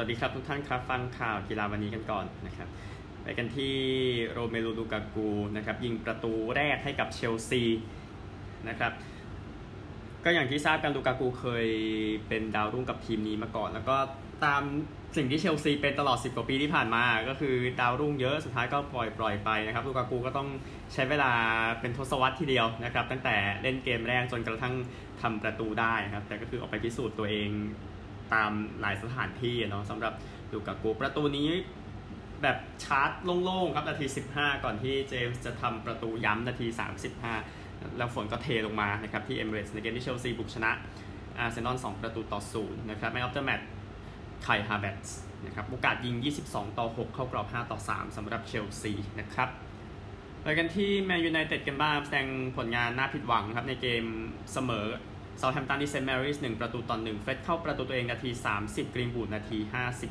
วัสดีครับทุกท่านครับฟังข่าวกีฬาวันนี้กันก่อนนะครับไปกันที่โรเมลูลูกากูนะครับยิงประตูแรกให้กับเชลซีนะครับก็อย่างที่ทราบกันลูกากูเคยเป็นดาวรุ่งกับทีมนี้มาก่อน แล้วก็ตามสิ่งที่เชลซีเป็นตลอด 10 กว่าปีที่ผ่านมา ก็คือดาวรุ่งเยอะสุดท้ายก็ปล่อยปล่อยไปนะครับลูกากูก็ต้องใช้เวลาเป็นทศวรรษทีเดียวนะครับตั้งแต่เล่นเกมแรกจนกระทั่งทำประตูได้นะครับแต่ก็คือออกไปพิสูจน์ตัวเอง ตามหลายสถานที่เนาะสำหรับลูกากูประตูนี้แบบชาร์จโล่งๆครับนาที 15 ก่อนที่เจมส์จะทำประตูย้ำนาที 35 แล้วฝนก็เทลงมานะครับที่เอมิเรตส์ในเกมที่เชลซีบุกชนะอาร์เซนอล2ประตูต่อ0นะครับ Man of the Match ไคฮาแวร์ตซ์นะครับโอกาสยิง 22 ต่อ 6 เข้ากรอบ 5 ต่อ 3สำหรับเชลซีนะครับไปกันที่แมนยูไนเต็ดกันบ้างแสดงผลงานน่าผิดหวังครับในเกมเสมอ เซาแฮมป์ตันที่เซนต์แมรี่1ประตูต่อ1เฟรดเข้าประตูตัวเองนาที 30 กรีนวูดนาที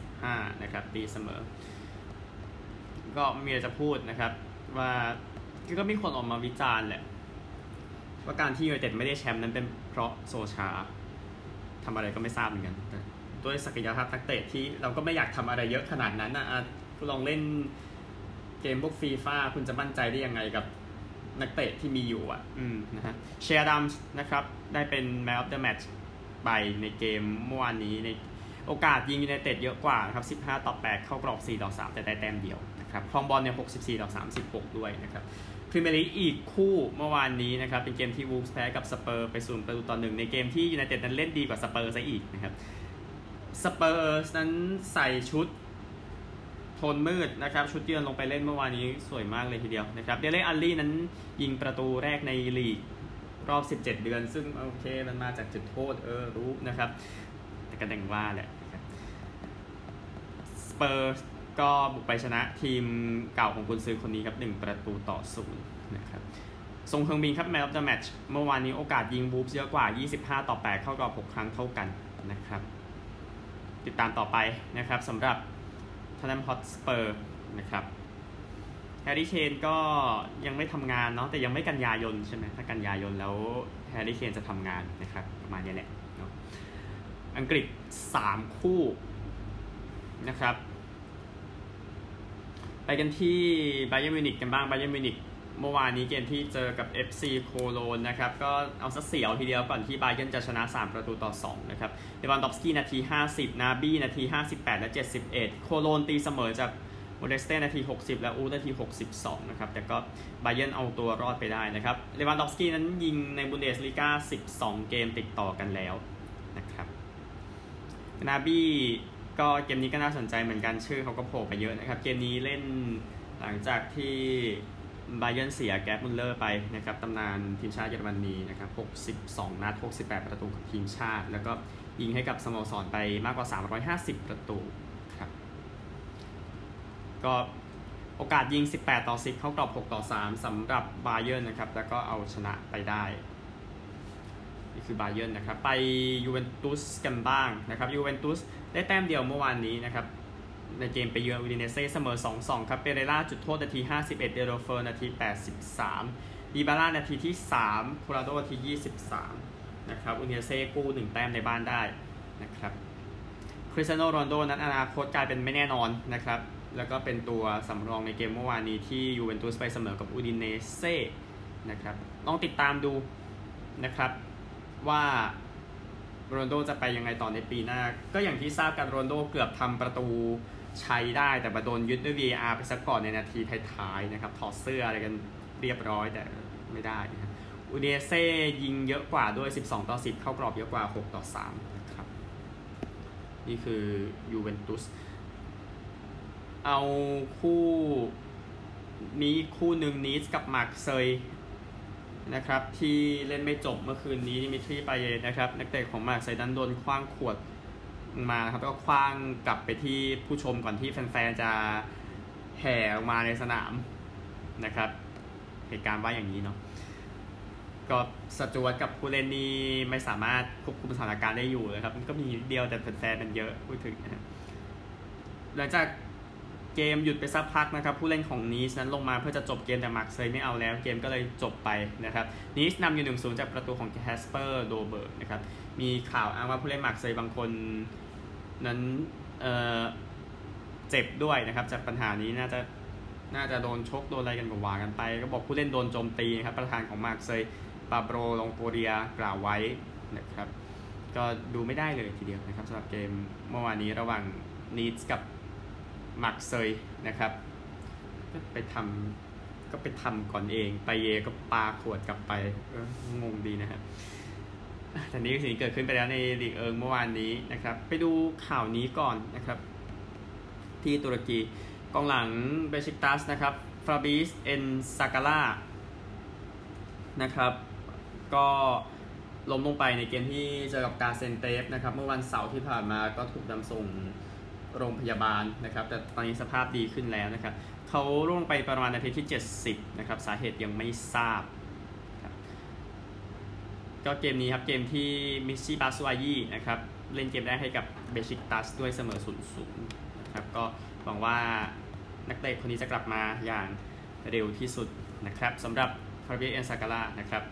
55 นะครับตีเสมอ ก็มีอะไรจะพูดนะครับ ว่าก็มีคนออกมาวิจารณ์แหละ ว่าการที่ยูไนเต็ดไม่ได้แชมป์นั้นเป็นเพราะโซชาทำอะไรก็ไม่ทราบเหมือนกันแต่ด้วยศักยภาพนักเตะที่เราก็ไม่อยากทำอะไรเยอะขนาดนั้นนะลองเล่นเกมพวกฟีฟ่าคุณจะมั่นใจได้ยังไงกับ นักเตะที่มีอยู่อะอืมนะฮะเชียร์ดัมส์นะครับ ได้เป็น Man of the Match ไปในเกมเมื่อวานนี้ในโอกาสยิงยูไนเต็ดเยอะกว่านะครับ 15 ต่อ 8 เข้ากรอบ 4 ต่อ 3 แต่ได้แต้มเดียวนะครับครองบอลเนี่ย 64 ต่อ 36 ด้วยนะครับพรีเมียร์ลีกอีกคู่เมื่อวานนี้นะครับ เป็นเกมที่วูล์ฟส์แพ้กับสเปอร์ไปศูนย์ประตูต่อหนึ่งในเกมที่ยูไนเต็ดนั้นเล่นดีกว่าสเปอร์ซะอีกนะครับสเปอร์นั้นใส่ชุด โทนมืดนะครับ ชุดเยือนลงไปเล่นเมื่อวานนี้สวยมากเลยทีเดียวนะครับ เดเล่อัลลี่นั้นยิงประตูแรกในลีกรอบ 17 เดือน ซึ่งโอเคมันมาจากจุดโทษเออรู้นะครับ แต่ก็ดังว่าแหละสเปอร์ก็บุกไปชนะทีมเก่าของกุนซือคนนี้ครับ 1 ประตูต่อศูนย์นะครับซนเฮืองมินครับ man of the match เมื่อวานนี้โอกาสยิงวูล์ฟเยอะกว่า 25 ต่อ 8 เข้ากรอบ 6 ครั้งเท่ากันนะครับ ติดตามต่อไปนะครับสำหรับ ท็อตแนมฮอตสเปอร์นะครับแฮร์รี่เคนก็ยังไม่ทำงานเนาะแต่ยังไม่กันยายนใช่ไหมถ้ากันยายนแล้วแฮร์รี่เคนจะทำงานนะครับประมาณนี้แหละเนาะอังกฤษ 3 คู่นะครับ ไปกันที่บาเยิร์นมิวนิกกันบ้างบาเยิร์นมิวนิก เมื่อวานนี้เกมที่เจอกับ FC โคโลนนะครับก็เอาสักเสียวทีเดียวก่อนที่บาเยิร์นจะชนะ 3 ประตูต่อ 2 นะครับเลวันดอฟสกี้นาที 50 นาบรี้นาที 58 และ 71 โคโลนตีเสมอจากโมเดสเต้นาที 60 และอูธนาที 62 นะครับ แต่ก็บาเยิร์นเอาตัวรอดไปได้นะครับเลวันดอฟสกี้นั้นยิงในบุนเดสลีกา 12 เกมติดต่อกันแล้วนะครับนาบรี้ก็เกมนี้ก็น่าสนใจเหมือนกันชื่อเขาก็โผล่ไปเยอะนะครับ เกมนี้เล่นหลังจากที่ บาเยนเสียแกร์ดมุลเลอร์ไปนะครับตำนานทีมชาติเยอรมนีนะครับ62 นัด 68 ประตูกับทีมชาติ แล้วก็ยิงให้กับสโมสรไปมากกว่า 350 ประตูครับก็โอกาสยิง 18 ต่อ 10 เข้ากรอบ 6 ต่อ 3สำหรับบาเยนนะครับ แล้วก็เอาชนะไปได้ นี่คือบาเยนนะครับ ไปยูเวนตุสกันบ้างนะครับยูเวนตุสได้แต้มเดียวเมื่อวานนี้นะครับ ในเกมไปเยือนอูดิเนเซ่เสมอ 2-2 ครับเปเรยร่าจุดโทษนาที 51 เดโรเฟอร์นาที 83ดีบาล่านาทีที่ 3 กวาดราโดนาที 23 นะครับอูดิเนเซ่กู้ 1 แต้มในบ้านได้นะครับคริสเตียโนโรนัลโดนั้นอนาคตกลายเป็นไม่แน่นอนนะครับ แล้วก็เป็นตัวสำรองในเกมเมื่อวานนี้ที่ยูเวนตุสไปเสมอกับอูดิเนเซ่นะครับต้องติดตามดูนะครับว่าโรนโดจะไปยังไงต่อในปีหน้า ก็อย่างที่ทราบกันโรนโดเกือบทำประตู ใช้ได้แต่มาโดนยึดด้วย VAR ไปซะก่อนในนาทีท้ายๆนะครับถอดเสื้ออะไรกันเรียบร้อยแต่ไม่ได้นะครับอูเดเซ่ยิงเยอะกว่าด้วย 12 ต่อ 10 เข้ากรอบเยอะกว่า 6 ต่อ3นะครับนี่คือยูเวนตุสเอาคู่นี้คู่หนึ่งนีสกับมาร์กเซยนะครับที่เล่นไม่จบเมื่อคืนนี้ดิมิทรีปาเยนะครับ นักเตะของมาร์เซยนั้นโดนขว้างขวด มาครับแล้วก็ขว้างกลับไปที่ผู้ชมก่อนที่แฟนๆจะแห่ออกมาในสนามนะครับ เหตุการณ์ว่าอย่างนี้เนาะก็ steward กับผู้เล่นนี่ไม่สามารถควบคุมสถานการณ์ได้อยู่เลยครับ มันก็มีเดียวแต่แฟนๆมันเยอะพูดถึงนะหลังจาก เกมหยุดไปสักพักนะครับผู้เล่นของนีสนั้นลงมาเพื่อจะจบเกมแต่มาร์กเซยไม่เอาแล้วเกมก็เลยจบไปนะครับนีสนำอยู่หนึ่งศูนย์จากประตูของแคสเปอร์โดลเบิร์กนะครับมีข่าวอ้างว่าผู้เล่นมาร์กเซยบางคนนั้นเจ็บด้วยนะครับจากปัญหานี้น่าจะน่าจะโดนชกโดนอะไรกันกว่ากันไป ก็บอกผู้เล่นโดนโจมตีนะครับประธานของมาร์กเซยปาโบลลองโกเรียกล่าวไว้นะครับก็ดูไม่ได้เลยทีเดียวนะครับสำหรับเกมเมื่อวานนี้ระหว่างนีสกับ มาร์กเซยนะครับก็ไปทำก็ไปทำก่อนเอง ปาเยก็ปาขวดกลับไปงงดีนะครับแต่นี้สิ่งเกิดขึ้นไปแล้วในลีกเอิงเมื่อวานนี้นะครับ ไปดูข่าวนี้ก่อนนะครับ ที่ตุรกีกองหลังเบชิกตัสนะครับฟาบริซเอนซากาล่านะครับ ก็ล้มลงไปในเกมที่เจอกับกาเซนเตฟนะครับ เมื่อวันเสาร์ที่ผ่านมาก็ถูกนำส่ง โรงพยาบาลนะครับ แต่ตอนนี้สภาพดีขึ้นแล้วนะครับเขาล่วงไปประมาณนาทีที่ 70 นะครับ สาเหตุยังไม่ทราบก็เกมนี้ครับ เกมที่มิชิบาสุอายีนะครับ เล่นเกมแรกให้กับเบชิกตัสด้วยเสมอ0ูนย์นะครับ ก็หวังว่านักเตะคนนี้จะกลับมาอย่างเร็วที่สุดนะครับสำหรับฟาเบียเอนซากาล่านะครับ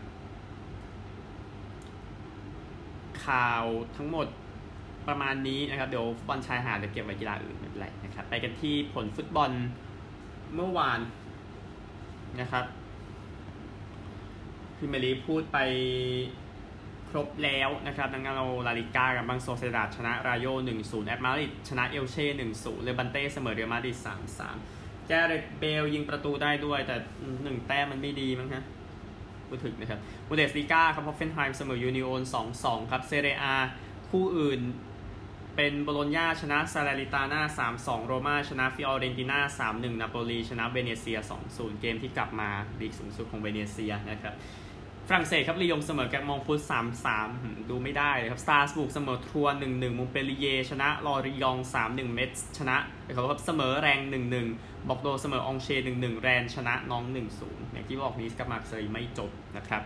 ข่าวทั้งหมด ประมาณนี้นะครับเดี๋ยวฟุตบอลชายหาดจะเก็บไว้กีฬาอื่นไม่เป็นไรนะครับไปกันที่ผลฟุตบอลเมื่อวานนะครับพี่เมลีพูดไปครบแล้วนะครับดังนั้นเราลาลิก้ากับบังโซเซดาชนะรายโย1-0 แอตมาริดชนะเอลเช่1-0 เลบานเต้เสมอเรอัลมาดริด3-3 แกเรตเบลยิงประตูได้ด้วยแต่หนึ่งแต้มมันไม่ดีมั้งฮะพูดถึงนะครับบุนเดสลีกาครับฮอฟเฟนไฮม์เสมอยูนิโอน2-2 ครับ เซเรียคู่อื่น เป็นโบโลญญาชนะซาแลร์นิตาน่า 3-2 โรม่าชนะฟิออเรนติน่า 3-1 นาโปลีชนะเวเนเซีย 2-0 เกมที่กลับมาลีกสูงสุดของเวเนเซียนะครับฝรั่งเศสครับลียงเสมอแกลร์มงฟุต3-3 ดูไม่ได้เลยครับสตาร์สบุกเสมอทัวร์1-1 มุงเปรีเย ชนะลอริยอง 3-1 เมทชนะเขาครับเสมอแรง 1-1 บอกโดเสมอองเช 1-1 แรนชนะน้อง 1-0อย่างที่บอกนี้กับมาร์เซย์ไม่จบนะครับ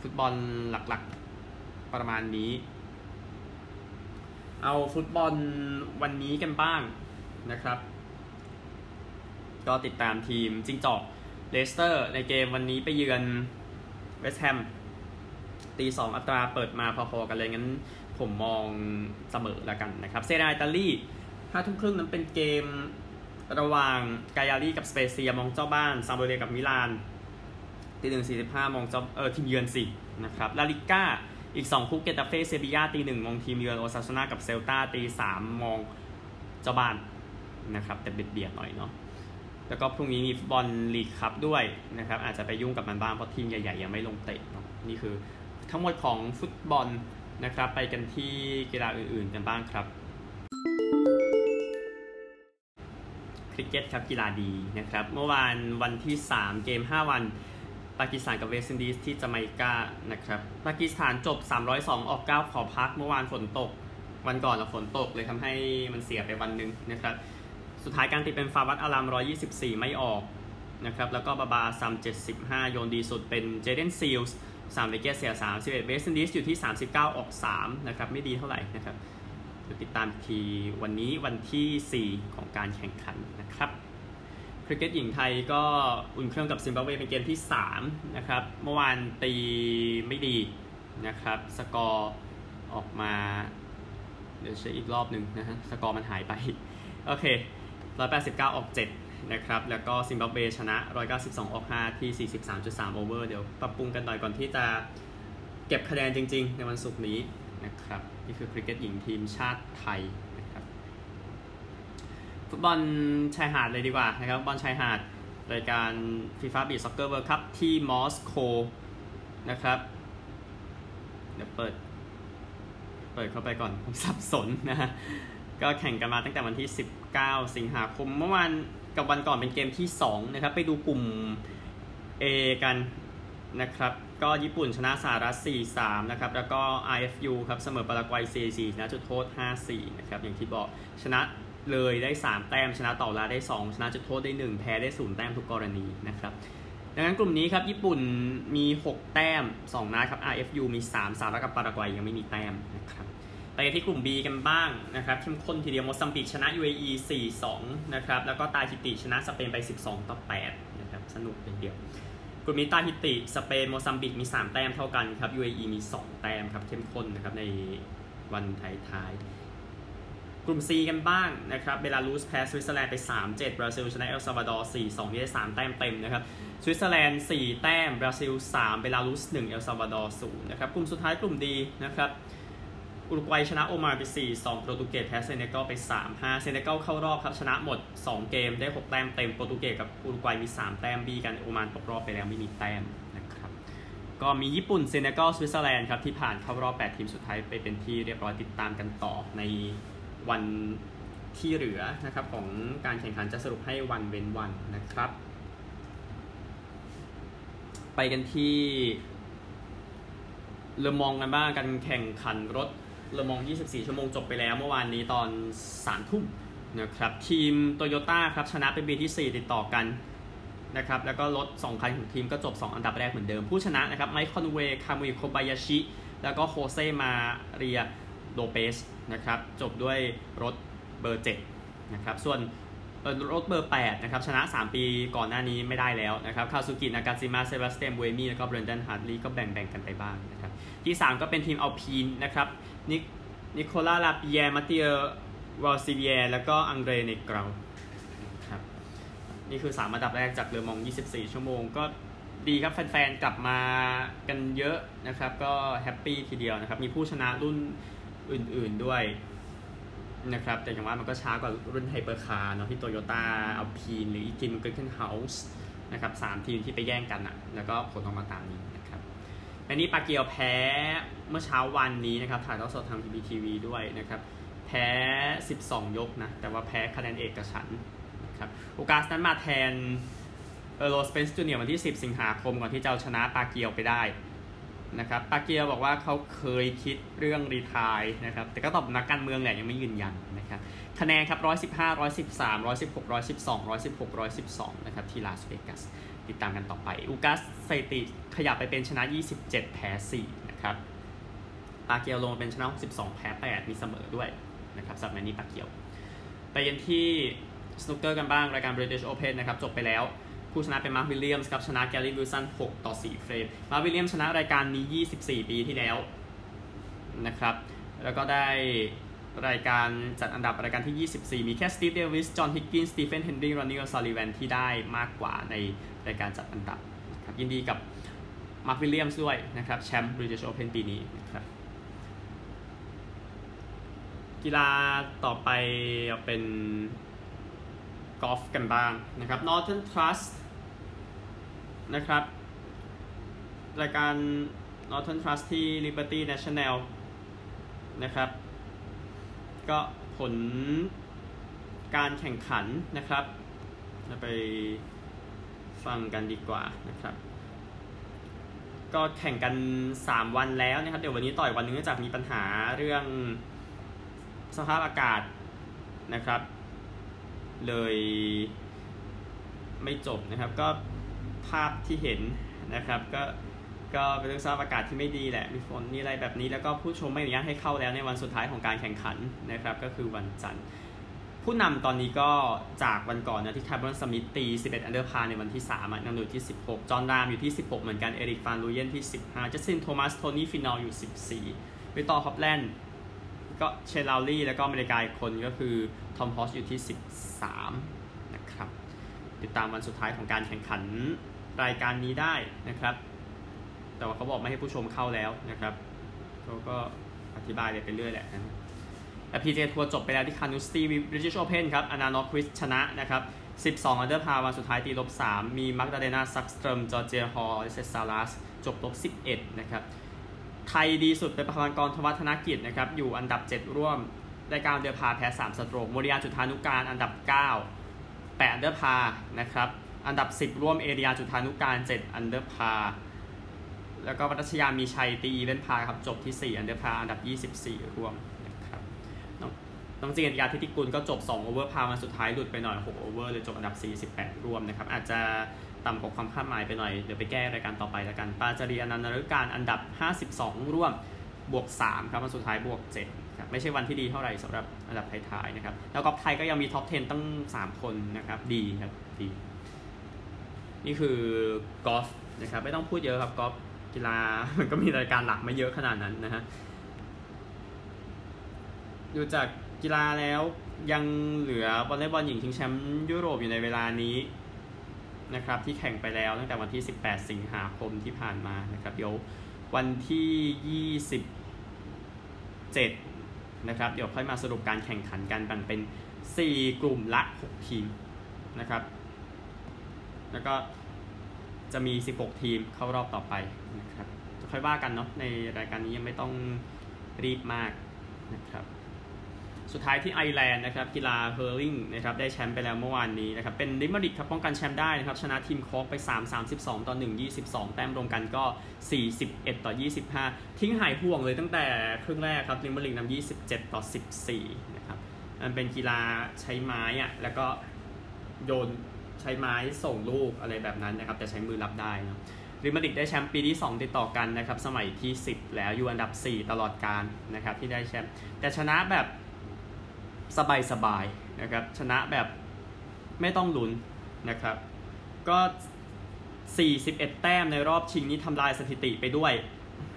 ฟุตบอลหลักๆประมาณนี้ เอาฟุตบอลวันนี้กันบ้างนะครับ ก็ติดตามทีมจิงจอกเลสเตอร์ในเกมวันนี้ไปเยือนเวสต์แฮมตีสองอัตราเปิดมาพอๆกันเลยงั้นผมมองเสมอล้วกันนะครับ เซราอิตาลีห้าทุ่มครึ่งนั้นเป็นเกมระหว่างกายารีกับสเปเซียมองเจ้าบ้านซามพ์โดเรียกับมิลานตีหนึ่งสี่สิบห้ามองเจ้าเออทีมเยือนสินะครับลาลิก้า อีก 2 คู่เกตาเฟ่เซบียาตีหนึ่งมองทีมเยือนโอซาซูนากับเซลตาตีสามมองเจ้าบ้านนะครับแต่เบียดเบียดหน่อยเนาะแล้วก็พรุ่งนี้มีฟุตบอลลีกคัพด้วยนะครับอาจจะไปยุ่งกับมันบ้างเพราะทีมใหญ่ๆยังไม่ลงเตะเนาะนี่คือทั้งหมดของฟุตบอลนะครับไปกันที่กีฬาอื่นๆกันบ้างครับคริกเก็ตครับกีฬาดีนะครับเมื่อวานวันที่ 3 เกม 5 วัน ปากีสถานกับเวสต์อินดีสที่จาเมกานะครับปากีสถานจบ 302 ออก 9 ขอพักเมื่อวานฝนตก วันก่อนเราฝนตกเลยทำให้มันเสียไปวันหนึ่งนะครับสุดท้ายการตีเป็นฟาวัตอาราม 124 ไม่ออกนะครับแล้วก็บาบาซัม 75 โยนดีสุดเป็นเจเดนซิลส์3เวกเกเสีย3 11เวสต์อินดีสอยู่ที่ 39 ออก 3 นะครับ ไม่ดีเท่าไหร่นะครับติดตามทีวันนี้วันที่ 4 ของการแข่งขันนะครับ คริกเก็ตหญิงไทยก็อุ่นเครื่องกับซิมบับเวเป็นเกมที่ 3 นะครับ เมื่อวานตีไม่ดีนะครับ สกอร์ออกมา เดี๋ยวเช็คอีกรอบหนึ่งนะฮะ สกอร์มันหายไป โอเค 189 ออก 7 นะครับ แล้วก็ซิมบับเวชนะ 192 ออก 5 ที่ 43.3 over เดี๋ยวปรับปรุงกันหน่อยก่อนที่จะเก็บคะแนนจริง ๆ ในวันศุกร์นี้นะครับ นี่คือคริกเก็ตหญิงทีมชาติไทย ฟุตบอลชายหาดเลยดีกว่านะครับบอลชายหาดรายการ FIFA Beach Soccer World Cup ที่มอสโกนะครับ เดี๋ยวเปิด เปิดเข้าไปก่อน ผมสับสนนะฮะก็แข่งกันมาตั้งแต่วันที่ 19 สิงหาคม เมื่อวานกับวันก่อนเป็นเกมที่ 2 นะครับ ไปดูกลุ่ม A กันนะครับ ก็ญี่ปุ่นชนะสหรัฐ 4-3 นะครับ แล้วก็ RFU ครับ เสมอปารากวัย 4-4 ชนะจุดโทษ 5-4 นะครับ อย่างที่บอกชนะ เลยได้ 3 แต้มชนะต่อลาได้ 2 ชนะจุดโทษได้ 1 แพ้ได้ 0 แต้มทุกกรณีนะครับดังนั้นกลุ่มนี้ครับญี่ปุ่นมี 6 แต้ม 2 นัดครับ RFU มี 3 สหรัฐกับปารากวัยยังไม่มีแต้มนะครับไปที่กลุ่ม B กันบ้างนะครับเข้มข้นทีเดียวโมซัมบิกชนะ UAE 4-2นะครับแล้วก็ตาฮิติชนะสเปนไป 12 ต่อ8นะครับสนุกเป็นเดียวกลุ่มนี้ตาฮิติสเปนโมซัมบิกมี 3 แต้มเท่ากันครับ UAE มี 2 แต้มครับเข้มข้นนะครับในวันท้ายๆ กลุ่ม C กันบ้างนะครับ เบลารุสแพ้สวิตเซอร์แลนด์ไป 3-7 บราซิลชนะเอลซาวาดอร์ 4-2ที่ได้3แต้มเต็มนะครับ สวิตเซอร์แลนด์ 4 แต้ม บราซิล 3 เบลารุส 1 เอลซาวาดอร์ 0 นะครับ กลุ่มสุดท้ายกลุ่ม D นะครับอุรุกวัยชนะโอมานไป 4-2 โปรตุเกสแพ้เซเนกัลไป 3-5 เซเนกัลเข้ารอบครับชนะหมด 2 เกมได้ 6 แต้มเต็ม โปรตุเกสกับอุรุกวัยมี 3 แต้มบีกัน โอมานตกรอบไปแล้วไม่มีแต้มนะครับ ก็มีญี่ปุ่น เซเนกัล สวิตเซอร์แลนด์ครับที่ผ่านเข้ารอบ 8 ทีมสุดท้ายไปเป็นที่เรียบร้อยติดตามกันต่อใน วันที่เหลือนะครับของการแข่งขันจะสรุปให้วันเว้นวันนะครับ ไปกันที่เลมองกันบ้างการแข่งขันรถเลมอง 24 ชั่วโมงจบไปแล้วเมื่อวานนี้ตอน3ทุ่มนะครับทีมโตโยต้าครับชนะเป็นปีที่ 4 ติดต่อกันนะครับแล้วก็รถ 2 คันของทีมก็จบ 2 อันดับแรกเหมือนเดิม ผู้ชนะนะครับไมค์คอนเวย์คามุยโคบายาชิ แล้วก็โฮเซมาเรียโลเปส นะครับ จบด้วยรถเบอร์7นะครับ ส่วนรถเบอร์8นะครับ ชนะ 3 ปีก่อนหน้านี้ไม่ได้แล้วนะครับ คาซูกิ นากาซิมา เซบาสเตียนบูเอมี่แล้วก็เบรนดัน ฮาร์ตลีย์ก็แบ่งๆกันไปบ้างนะครับ ที่ 3 ก็เป็นทีมอัลพีนนะครับ นิโคลาลาปิแยร์มาติเยอวักซิเวียร์แล้วก็อังเดรเนกราครับ นี่คือ 3 อันดับแรกจากเลอมอง 24 ชั่วโมงก็ดีครับแฟนๆ กลับมากันเยอะนะครับ ก็แฮปปี้ทีเดียวนะครับ มีผู้ชนะรุ่น อื่นๆด้วยนะครับ แต่อย่างว่ามันก็ช้ากว่ารุ่น Hypercar เนาะที่โตโยต้าอัลพีนหรืออีกทีมกลิกเคนเฮาส์นะครับสามทีมที่ไปแย่งกันอะ่ะแล้วก็ผลออกมาตามนี้นะครับอันนี้ปาเกียวแพ้เมื่อเช้าวันนี้นะครับถ่ายทอดสดทางทีวีทีวีด้วยนะครับแพ้ 12 ยกนะ แต่ว่าแพ้คะแนนเอกฉันนะครับโอกาสนั้นมาแทนเออโรสเปนส์จูเนียวันที่ 10 สิงหาคมก่อนที่จะเอาชนะปาเกียวไปได้ นะครับปาเกียวบอกว่าเขาเคยคิดเรื่องรีทายนะครับ แต่ก็ตอบนักการเมืองแหละยังไม่ยืนยันนะครับคะแนนครับ115 113 116 112 116 112นะครับที่ลาสเวกัสติดตามกันต่อไป อูกัสสถิติขยับไปเป็นชนะ 27 แพ้ 4 นะครับปาเกียวลงมาเป็นชนะ 62 แพ้ 8 มีเสมอด้วยนะครับสำหรับแมนนี่ปาเกียว ไปยันที่สนุกเกอร์กันบ้างรายการ British Open นะครับจบไปแล้ว ผู้ชนะเป็นมาร์ควิลเลียมส์ครับชนะแกรี่วิลสัน6ต่อ 4 frame มาร์ควิลเลียมชนะรายการนี้ 24 ปีที่แล้วนะครับ แล้วก็ได้รายการจัดอันดับรายการที่ 24 มีแค่สตีฟเดวิส จอห์นฮิกกินสตีเฟนเฮนรี่รอนนี่โอซัลลิแวนที่ได้มากกว่าในรายการจัดอันดับครับยินดีกับมาร์ควิลเลียมส์ด้วยนะครับแชมป์บริ t ิชโอเพนปีนี้นะครับกีฬาต่อไปเป็นกอล์ฟกันบ้างนะครับ Northern Trust นะครับ รายการ Northern Trust ที่ Liberty National นะครับ ก็ผลการแข่งขันนะครับจะไปฟังกันดีกว่านะครับ ก็แข่งกัน 3 วันแล้วนะครับ เดี๋ยววันนี้ต่อยวันนึงเนื่องจากมีปัญหาเรื่องสภาพอากาศนะครับ เลยไม่จบนะครับ ก็ ภาพที่เห็นนะครับก็ก็เป็นเรื่องสภาพอากาศที่ไม่ดีแหละ มีฝนนี่อะไรแบบนี้ แล้วก็ผู้ชมไม่อนุญาตให้เข้าแล้วในวันสุดท้ายของการแข่งขันนะครับ ก็คือวันจันทร์ ผู้นำตอนนี้ก็จากวันก่อนนะที่คาเมรอนสมิธตี 11 under par ในวันที่3นำอยู่ที่ 16 จอห์นรามอยู่ที่ 16 เหมือนกัน เอริกฟานรูเยนที่ 15 จัสตินโทมัส โทนี่ ฟีเนาอยู่ 14 วิกเตอร์ฮอฟแลนด์ ก็เชนลาวรี่ แล้วก็อเมริกาคนก็คือทอมโฮกีอยู่ที่ 13 นะครับ ติดตามวันสุดท้ายของการแข่งขัน รายการนี้ได้นะครับ แต่ว่าเขาบอกไม่ให้ผู้ชมเข้าแล้วนะครับเขาก็อธิบายเลยไปเรื่อยแหละนะแต่ PGA Tour จบไปแล้วที่คานุสตี Women's British Open ครับแอนนานอร์ดควิสต์ชนะนะครับ 12 under par วันสุดท้ายตีลบ 3 มีมาเดอลีนซักสตรอมจอร์เจียฮอลเซซาลัสจบลบ 11 นะครับ ไทยดีสุดเป็นปภังกรธวัชธนกิจนะครับ อยู่อันดับ 7 ร่วมได้9 under par แพ้ 3 stroke โมริยาจุฑานุกาลอันดับ 9 8 under par นะครับ อันดับ 10 ร่วมเอรียาจุฑานุกาล 7 under par แล้วก็วิชาณีมีชัยตี even par ครับจบที่ 4 under par อันดับ 24 ร่วมนะครับน้องจีนอาฒยาฐิติกุลก็จบ 2 over par มาสุดท้ายหลุดไปหน่อย 6 over เลยจบอันดับ 48 ร่วมนะครับ อาจจะต่ำกว่าความคาดหมายไปหน่อย เดี๋ยวไปแก้รายการต่อไปแล้วกัน ปาจรีย์อนันต์นฤการอันดับ 52 ร่วมบวก 3 ครับวันสุดท้ายบวก7ครับไม่ใช่วันที่ดีเท่าไหร่สำหรับอันดับท้ายๆนะครับ แล้วก็ไทยก็ยังมี top 10 ตั้ง 3 คนนะครับ ดีครับ ดี นี่คือกอล์ฟนะครับไม่ต้องพูดเยอะครับกอล์ฟกีฬามันก็มีรายการหลักไม่เยอะขนาดนั้นนะฮะดูจากกีฬาแล้วยังเหลือวอลเลย์บอลหญิงชิงแชมป์ยุโรปอยู่ในเวลานี้นะครับที่แข่งไปแล้วตั้งแต่วันที่ 18 สิงหาคมที่ผ่านมานะครับเดี๋ยววันที่ 27 นะครับ เดี๋ยวค่อยมาสรุปการแข่งขันกันแบ่งเป็น 4 กลุ่มละ 6 ทีมนะครับ แล้วก็จะมี 16 ทีมเข้ารอบต่อไปนะครับจะค่อยว่ากันเนาะในรายการนี้ยังไม่ต้องรีบมากนะครับสุดท้ายที่ไอร์แลนด์นะครับกีฬา hurling นะครับได้แชมป์ไปแล้วเมื่อวานนี้นะครับเป็นลิเมอริกครับป้องกันแชมป์ได้นะครับชนะทีมคอกไป 3 32 ต่อ 1 22 แต้มรวมกันก็ 41 ต่อ 25 ทิ้งหายห่วงเลยตั้งแต่ครึ่งแรกครับริมาริกนำ27 ต่อ 14 นะครับมันเป็นกีฬาใช้ไม้อะแล้วก็โยน ใช้ไม้ส่งลูกอะไรแบบนั้นนะครับ แต่ใช้มือรับได้นะริมาริกได้แชมป์ปีที่ 2 ติดต่อกันนะครับ สมัยที่ 10 แล้วอยู่อันดับ 4 ตลอดการนะครับที่ได้แชมป์แต่ชนะแบบสบายๆนะครับชนะแบบไม่ต้องลุ้นนะครับ ก็ 41 แต้มในรอบชิงนี้ทำลายสถิติไปด้วย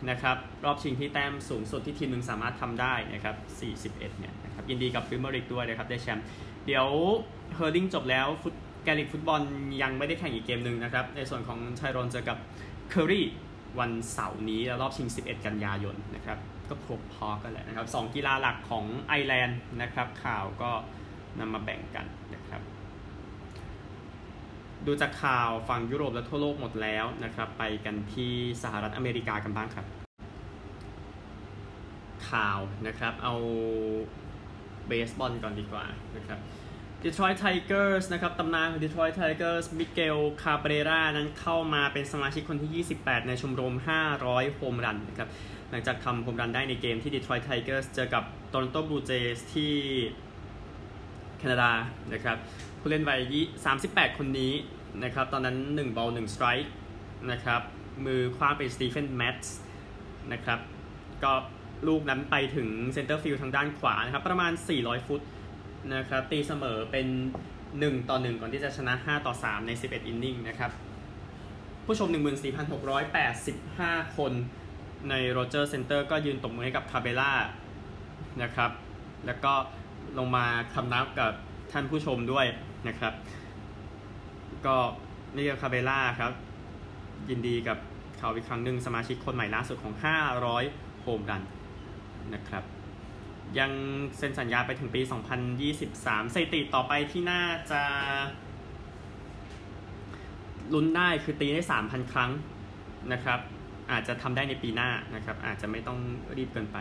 นะครับ รอบชิงที่แต้มสูงสุดที่ทีมหนึ่งสามารถทำได้นะครับ 41 เนี่ยนะครับยินดีกับลิเมอริกด้วยนะครับได้แชมป์เดี๋ยว hurling จบแล้วฟุต Gaelic football ยังไม่ได้แข่งอีกเกมหนึ่งนะครับ ในส่วนของไทโรนเจอกับเคอรี่วันเสาร์นี้แล้วรอบชิง 11 กันยายนนะครับ ก็ครบพอกันแหละนะครับสองกีฬาหลักของไอร์แลนด์นะครับ ข่าวก็นำมาแบ่งกันนะครับ ดูจากข่าวฝั่งยุโรปและทั่วโลกหมดแล้วนะครับ ไปกันที่สหรัฐอเมริกากันบ้างครับ ข่าวนะครับเอาเบสบอลก่อนดีกว่านะครับ Detroit Tigers นะครับตำนานของ Detroit Tigers มิเกล คาเบรรา นั้นเข้ามาเป็นสมาชิกคนที่ 28 ในชมรม 500 โฮมรันนะครับ หลังจากทำโฮมรันได้ในเกมที่ Detroit Tigers เจอกับ Toronto Blue Jays ที่แคนาดา นะครับ ผู้เล่นวัย38 คนนี้นะครับ ตอนนั้น 1 บอล1 strike นะครับ มือขว้างเป็น Steven Matz นะครับ ก็ลูกนั้นไปถึง center field ทางด้านขวานะครับ ประมาณ 400 ฟุต นะครับตีเสมอเป็น 1 ต่อ 1 ก่อนที่จะชนะ 5 ต่อ 3 ใน 11 อินนิ่งนะครับผู้ชม 14,685 คนใน Rogers Centre ก็ยืนตบมือให้กับคาเบรรานะครับแล้วก็ลงมาคำนับกับท่านผู้ชมด้วยนะครับก็นี่ก็คาเบล่าครับยินดีกับเขาอีกครั้งหนึ่งสมาชิกคนใหม่ล่าสุดของ 500 โฮมรันนะครับ ยังเซ็นสัญญาไปถึงปี 2023สถิติต่อไปที่น่าจะลุ้นได้คือตีได้ 3,000 ครั้งนะครับ อาจจะทำได้ในปีหน้านะครับ อาจจะไม่ต้องรีบเกินไป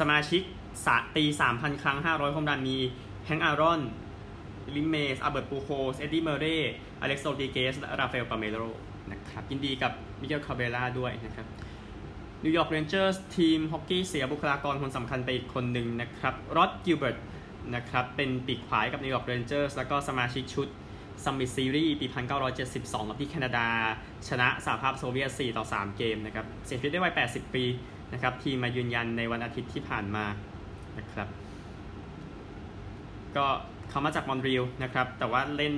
สมาชิกที่ตี 3,000 ครั้ง 500โฮมรันมี Hank Aaron Willie Mays Albert Pujols Eddie Murray Alex Rodriguez Rafael Palmeiro นะครับยินดีกับมิเกลคาเบรราด้วยนะครับ นิวยอร์กเรนเจอร์สทีมฮอกกี้เสียบุคลากรคนสำคัญไปอีกคนหนึ่งนะครับ Rod Gilbert นะครับเป็นปีกขวาให้กับนิวยอร์กเรนเจอร์สแล้วก็สมาชิกชุด Summit Series ปี 1972ที่แคนาดา ชนะสหภาพโซเวียต 4 ต่อ 3 เกมนะครับเสียชีวิตได้วัย 80 ปีนะครับทีมมายืนยันในวันอาทิตย์ที่ผ่านมานะครับก็เขามาจากมอนทรีอลนะครับแต่ว่าเล่น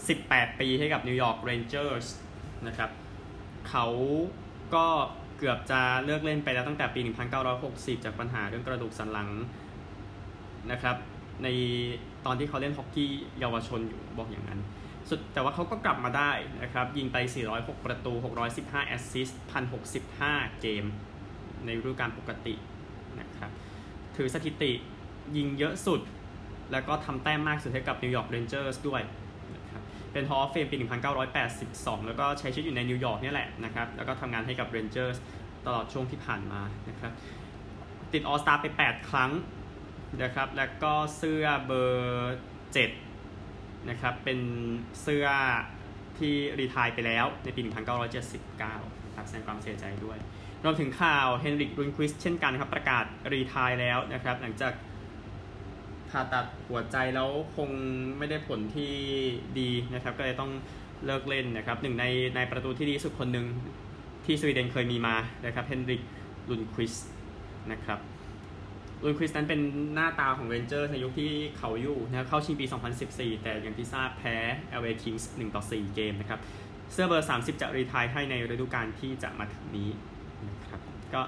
18 ปีให้กับนิวยอร์กเรนเจอร์สนะครับเขาก็ เกือบจะเลิกเล่นไปแล้วตั้งแต่ปี 1960 จากปัญหาเรื่องกระดูกสันหลังนะครับ ในตอนที่เขาเล่นฮอกกี้เยาวชนอยู่บอกอย่างนั้น สุดแต่ว่าเขาก็กลับมาได้นะครับ ยิงไป 406 ประตู 615 assist 1,065 เกม ในฤดูกาลปกตินะครับ ถือสถิติยิงเยอะสุด แล้วก็ทำแต้มมากสุดให้กับนิวยอร์กเรนเจอร์สด้วย เป็น Hall of Fame ปี 1982 แล้วก็ใช้ชีวิตอยู่ในนิวยอร์กนี่แหละนะครับ แล้วก็ทำงานให้กับเรนเจอร์สตลอดช่วงที่ผ่านมานะครับ ติด All-Star ไป 8 ครั้งนะครับ แล้วก็เสื้อเบอร์ 7 นะครับ เป็นเสื้อที่รีทายไปแล้วในปี 1979ครับแสดงความเสียใจด้วย รวมถึงข่าวเฮนริกรุนควิสเช่นกันครับ ประกาศรีทายแล้วนะครับ หลังจาก ผ่าตัดหัวใจแล้วคงไม่ได้ผลที่ดีนะครับ ก็เลยต้องเลิกเล่นนะครับหนึ่งในในประตูที่ดีสุดคนหนึ่งที่สวีเดนเคยมีมานะครับ Henrik Lundqvist นะครับ Lundqvist นั้นเป็นหน้าตาของเรนเจอร์ในยุคที่เขาอยู่นะครับเข้าชิงปี 2014 แต่อย่างที่ทราบแพ้ LA Kings 1ต่อ4 เกมนะครับเสื้อเบอร์ 30 จะ retire ให้ในฤดูกาลที่จะมาถึงนี้นะครับก็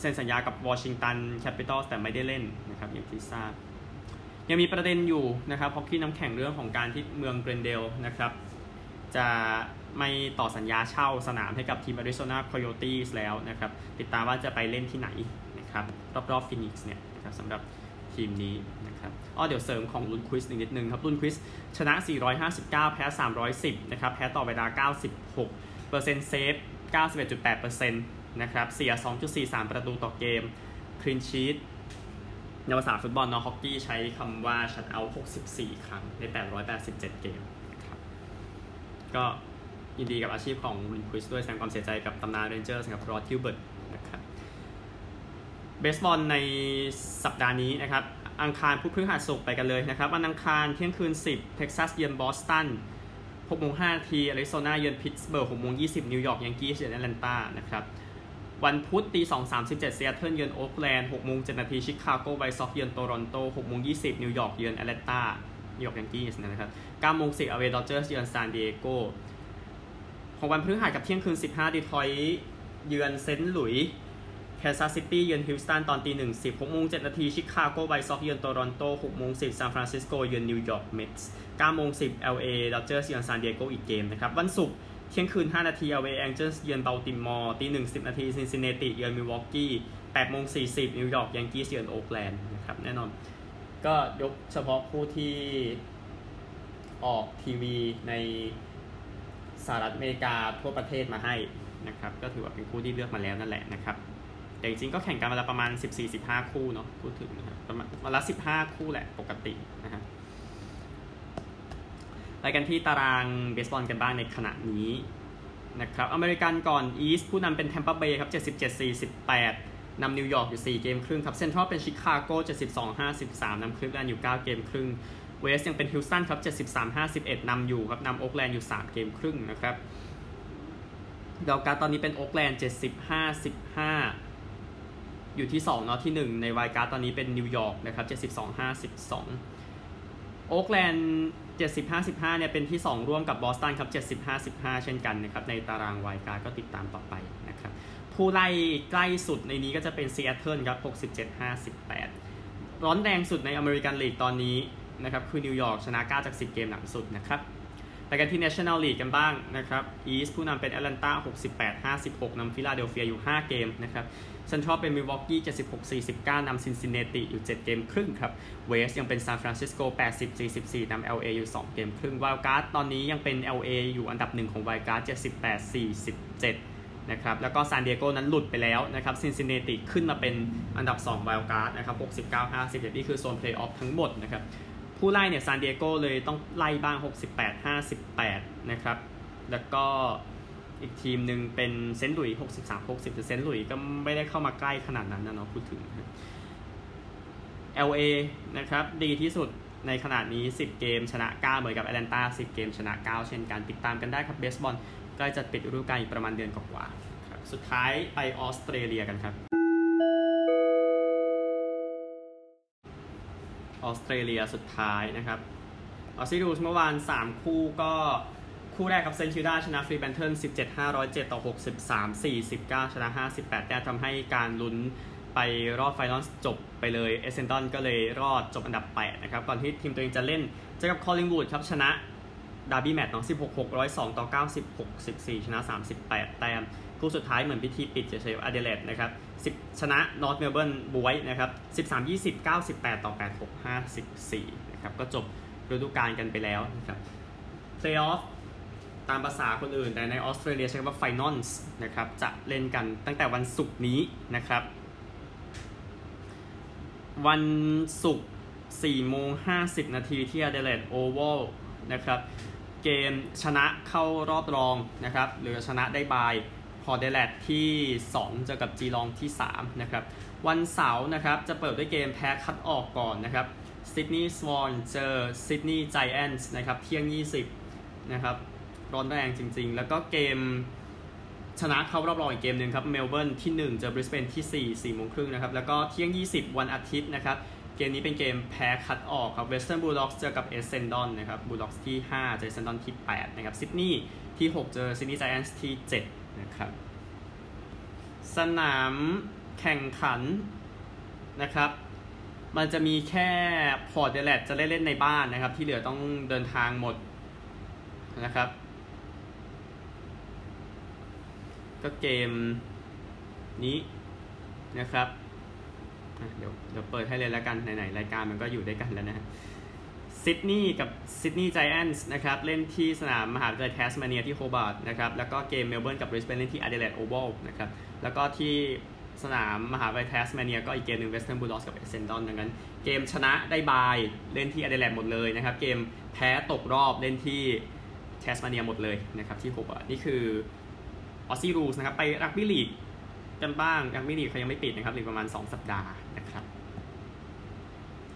เซ็นสัญญากับ Washington Capitals แต่ไม่ได้เล่นนะครับอย่างที่ทราบ ยังมีประเด็นอยู่นะครับฮอกกี้น้ำแข็งเรื่องของการที่เมือง Glendale นะครับจะไม่ต่อสัญญาเช่าสนามให้กับทีม Arizona Coyotes แล้วนะครับติดตามว่าจะไปเล่นที่ไหนนะครับรอบๆฟินิกส์เนี่ยนะครับสำหรับทีมนี้นะครับอ้อเดี๋ยวเสริมของ Lundqvist นิดนึงครับ Lundqvist ชนะ 459 แพ้ 310 นะครับ แพ้ต่อเวลา 96เปอร์เซ็นต์ save 91.8%นะครับ เสีย 2.43 ประตูต่อเกม clean sheet ในภาษาฟุตบอลในฮอกกี้ใช้คำว่า shutout 64 ครั้งใน 887 เกมครับก็ยินดีกับอาชีพของ Lundqvist ด้วยแสดงความเสียใจกับตำนานเรนเจอร์สกับ Rod Gilbert นะครับเบสบอลในสัปดาห์นี้นะครับ อังคารพุธพฤหัสศุกร์ไปกันเลยนะครับ วันอังคารเที่ยงคืน 10 เท็กซัสเยือนบอสตัน6โมง5นาทีอาริโซนาเยือนพิตต์สเบิร์ก6โมง20 นิวยอร์กยังกี้เยือนแอตแลนตานะครับ วันพุธตี2 3 7ซีแอตเทิลเยือนโอ๊กแลนด์6โมง7นาที Chicago White Sox เยือนโตรอนโต6โมง20นิวยอร์กเยือนแอตแลนตานิวยอร์กยังกี้นะครับ9โมง10 LA Dodgers เยือนซานดิเอโกของวันพฤหัสกับเที่ยงคืน15ดีทรอยเยือนเซนต์หลุยแคนซัสซิตี้เยือนฮิวสตันตอนตีหนึ่งสิบหกโมงเจ็ดนาที Chicago White Sox เยือนโตรอนโตหกโมงสิบซานฟรานซิสโกเยือน New York Mets เก้าโมงสิบ LA Dodgers เยือนซานดิเอโกอีกเกมนะครับวันศุกร์ เที่ยงคืน 5 นาที LA Angels เยือนเบลติมอร์ตีหนึ่งสิบนาทีซินซินเนติเยือนมิลวอกกี้แปดโมงสี่สิบนิวยอร์กยังกี้เยือนโอ๊กแลนด์นะครับแน่นอน ก็ยกเฉพาะผู้ที่ออกทีวีในสหรัฐอเมริกาทั่วประเทศมาให้นะครับก็ถือว่าเป็นคู่ที่เลือกมาแล้วนั่นแหละนะครับแต่จริงๆก็แข่งกันมาละประมาณ 14-15 คู่เนาะพูดถึงนะครับประมาณวันละ 15 คู่แหละปกติ ไปกันที่ตารางเบสบอลกันบ้างในขณะนี้นะครับอเมริกันก่อนอีสผู้นำเป็นแทมเปอร์เบย์ครับ77-48นำนิวยอร์กอยู่ 4 เกมครึ่งครับเซ็นทรัลเป็นชิคาโก72-53นำคลิฟแลนด์อยู่ 9 เกมครึ่ง West ยังเป็นฮิวสตันครับ73-51นำอยู่ครับนำโอ๊กแลนด์อยู่ 3 เกมครึ่งนะครับ wild card ตอนนี้เป็นโอ๊กแลนด์75-15 อยู่ที่2เนาะที่ 1 ใน wild card ตอนนี้เป็นนิวยอร์กนะครับ72-52 โอ๊กแลนด์75 55เนี่ยเป็นที่ 2 ร่วมกับบอสตันครับ 75-15 เช่นกันนะครับในตาราง wild card ก็ติดตามต่อไปนะครับผู้ไล่ใกล้สุดในนี้ก็จะเป็นซีแอตเทิลครับ67-58 ร้อนแรงสุดใน American League ตอนนี้นะครับคือนิวยอร์กชนะ 9 จาก 10 เกมหลังสุดนะครับ ไปกันที่ National League กันบ้างนะครับ East ผู้นำเป็นแอตแลนตา68-56นำฟิลาเดลเฟียอยู่ 5 เกมนะครับเซนทรัลเป็นมิลวอกกี้76-49นำซินซินเนติอยู่ 7 เกมครึ่งครับ West ยังเป็นซานฟรานซิสโก80-44นำ LA อยู่ 2 เกมครึ่ง wild card ตอนนี้ยังเป็น LA อยู่อันดับหนึ่งของ wild card 78-47นะครับแล้วก็ซานดิเอโกนั้นหลุดไปแล้วนะครับซินซินเนติขึ้นมาเป็นอันดับ2 wild card นะครับ69-51นี่คือโซนเพลย์ออฟทั้งหมดนะครับ ผู้ไล่เนี่ยซานดิเอโกเลยต้องไล่บ้าง 68 58 นะครับ แล้วก็อีกทีมหนึ่งเป็นเซนต์หลุย 63 60แต่เซนต์หลุยก็ไม่ได้เข้ามาใกล้ขนาดนั้นนะเนาะพูดถึง LA นะครับ ดีที่สุดในขนาดนี้ 10 เกมชนะ 9 เหมือนกับแอตแลนตา10 เกมชนะ 9 เช่นกันติดตามกันได้ครับเบสบอลใกล้จะปิดฤดูกาลอีกประมาณเดือนกว่าๆสุดท้ายไปออสเตรเลียกันครับ ออสเตรเลียสุดท้ายนะครับ Aussie Rules เมื่อวาน 3 คู่ก็คู่แรกกับเซนต์คิลดาชนะฟรีแมนเทิล17 507 ต่อ 63 49 ชนะ 58 แต้มทำให้การลุ้นไปรอบไฟนอลจบไปเลยเอเซนตันก็เลยรอดจบอันดับ 8 นะครับ ก่อนที่ทีมตัวเองจะเล่นเจอกับคอลลิงวูดครับ ชนะ ดาร์บี้แมตต์น้อง16 602 ต่อ 90 64 ชนะ 38 แต้มคู่สุดท้ายเหมือนพิธีปิดจะใช้อเดเลดนะครับ10 ชนะนอร์ทเมลเบิร์นบวยนะครับ13 20 98 ต่อ 8 6 54 นะครับ ก็จบฤดูกาลกันไปแล้วนะครับเพลย์ออฟตามภาษาคนอื่น แต่ในออสเตรเลียใช้คำว่า finals นะครับ จะเล่นกันตั้งแต่วันศุกร์นี้นะครับ วันศุกร์4โมง50 นาทีที่อเดเลดโอเวลนะครับ เกมชนะเข้ารอบรองนะครับหรือชนะได้ bye พอร์ตอเดเลดที่ 2 เจอกับจีลองที่ 3 นะครับ วันเสาร์นะครับ จะเปิดด้วยเกมแพ้คัดออกก่อนนะครับซิดนีย์สวอนเจอซิดนีย์ไจแอนท์นะครับ เที่ยง 20 นะครับ ร้อนแรงจริง ๆ แล้วก็เกมชนะเข้ารอบรองอีกเกมหนึ่งครับเมลเบิร์นที่ 1 เจอบริสเบนที่ 4 4โมงครึ่งนะครับ แล้วก็เที่ยง 20 วันอาทิตย์นะครับ เกมนี้เป็นเกมแพ้คัดออกครับเวสเทิร์นบูลด็อกส์เจอกับเอเซนดอนนะครับบูลด็อกส์ที่ 5 เจอเอเซนดอนที่ 8 นะครับซิดนีย์ที่ 6 เจอซิดนีย์ไจแอนท์ที่ 7 นะครับ สนามแข่งขันนะครับมันจะมีแค่พอร์ตอเดเลดจะเล่นเล่นในบ้านนะครับ ที่เหลือต้องเดินทางหมดนะครับ ก็เกมนี้นะครับ เดี๋ยวเดี๋ยวเปิดให้เลยแล้วกันไหนๆรายการมันก็อยู่ด้วยกันแล้วนะฮะซิดนีย์กับซิดนีย์ไจแอนท์นะครับเล่นที่สนามมหาวิทยาลัยแทสมาเนียที่โฮบาร์ตนะครับแล้วก็เกมเมลเบิร์นกับบริสเบนเล่นที่อเดเลดโอเวลนะครับแล้วก็ที่สนามมหาวิทยาลัยแทสมาเนียก็อีกเกมหนึ่งเวสเทิร์นบูลด็อกกับเอเซนดอนดังนั้น เกมชนะได้ bye เล่นที่อเดเลดหมดเลยนะครับเกมแพ้ตกรอบเล่นที่แทสมาเนียหมดเลยนะครับที่โฮบาร์ตนี่คือ Aussie Rules นะครับไปรักบี้ลีก กันบ้างรักบี้ลีกเขายังไม่ปิดนะครับอีกประมาณ 2 สัปดาห์นะครับ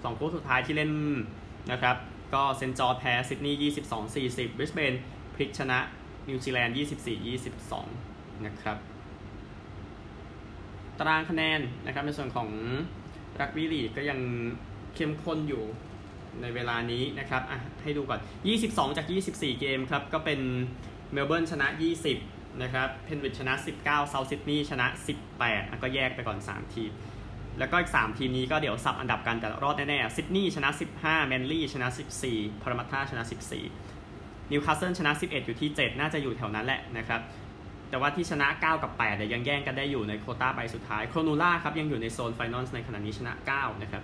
สองคู่สุดท้ายที่เล่นนะครับ ก็เซนต์จอร์จแพ้ซิดนีย์22 40บริสเบนพลิกชนะนิวซีแลนด์24 22 นะครับ ตารางคะแนนนะครับ ในส่วนของรักบี้ลีกก็ยังเข้มข้นอยู่ในเวลานี้นะครับอะให้ดูก่อน 22 จาก 24 เกมครับ ก็เป็นเมลเบิร์นชนะ 20 นะครับเพนริธชนะ 19เซาท์ซิดนีย์ชนะ 18อะก็แยกไปก่อน 3 ทีม แล้วก็อีก 3 ทีมนี้ก็เดี๋ยวสับอันดับกันแต่รอดแน่ๆซิดนีย์ชนะ 15 แมนลี่ชนะ 14พารามัตตาชนะ 14 นิวคาสเซิลชนะ 11 อยู่ที่ 7 น่าจะอยู่แถวนั้นแหละนะครับแต่ว่าที่ชนะ 9 กับ 8เนี่ยยังแย่งกันได้อยู่ในโควตาใบสุดท้ายโครนูล่าครับยังอยู่ในโซน final ในขณะนี้ชนะ 9 นะครับ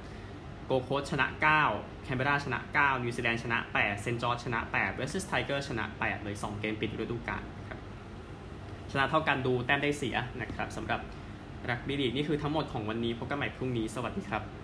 โกลด์โคสต์ชนะ 9 แคนเบราชนะ 9 นิวซีแลนด์ชนะ 8 เซนต์จอร์จชนะ 8 เวสต์ไทเกอร์ชนะ 8 เลย 2 เกมปิดฤดูกาล ชนะเท่ากันดูแต้มได้เสียนะครับสำหรับรักบี้ลีกนี่คือทั้งหมดของวันนี้พบกันใหม่พรุ่งนี้สวัสดีครับ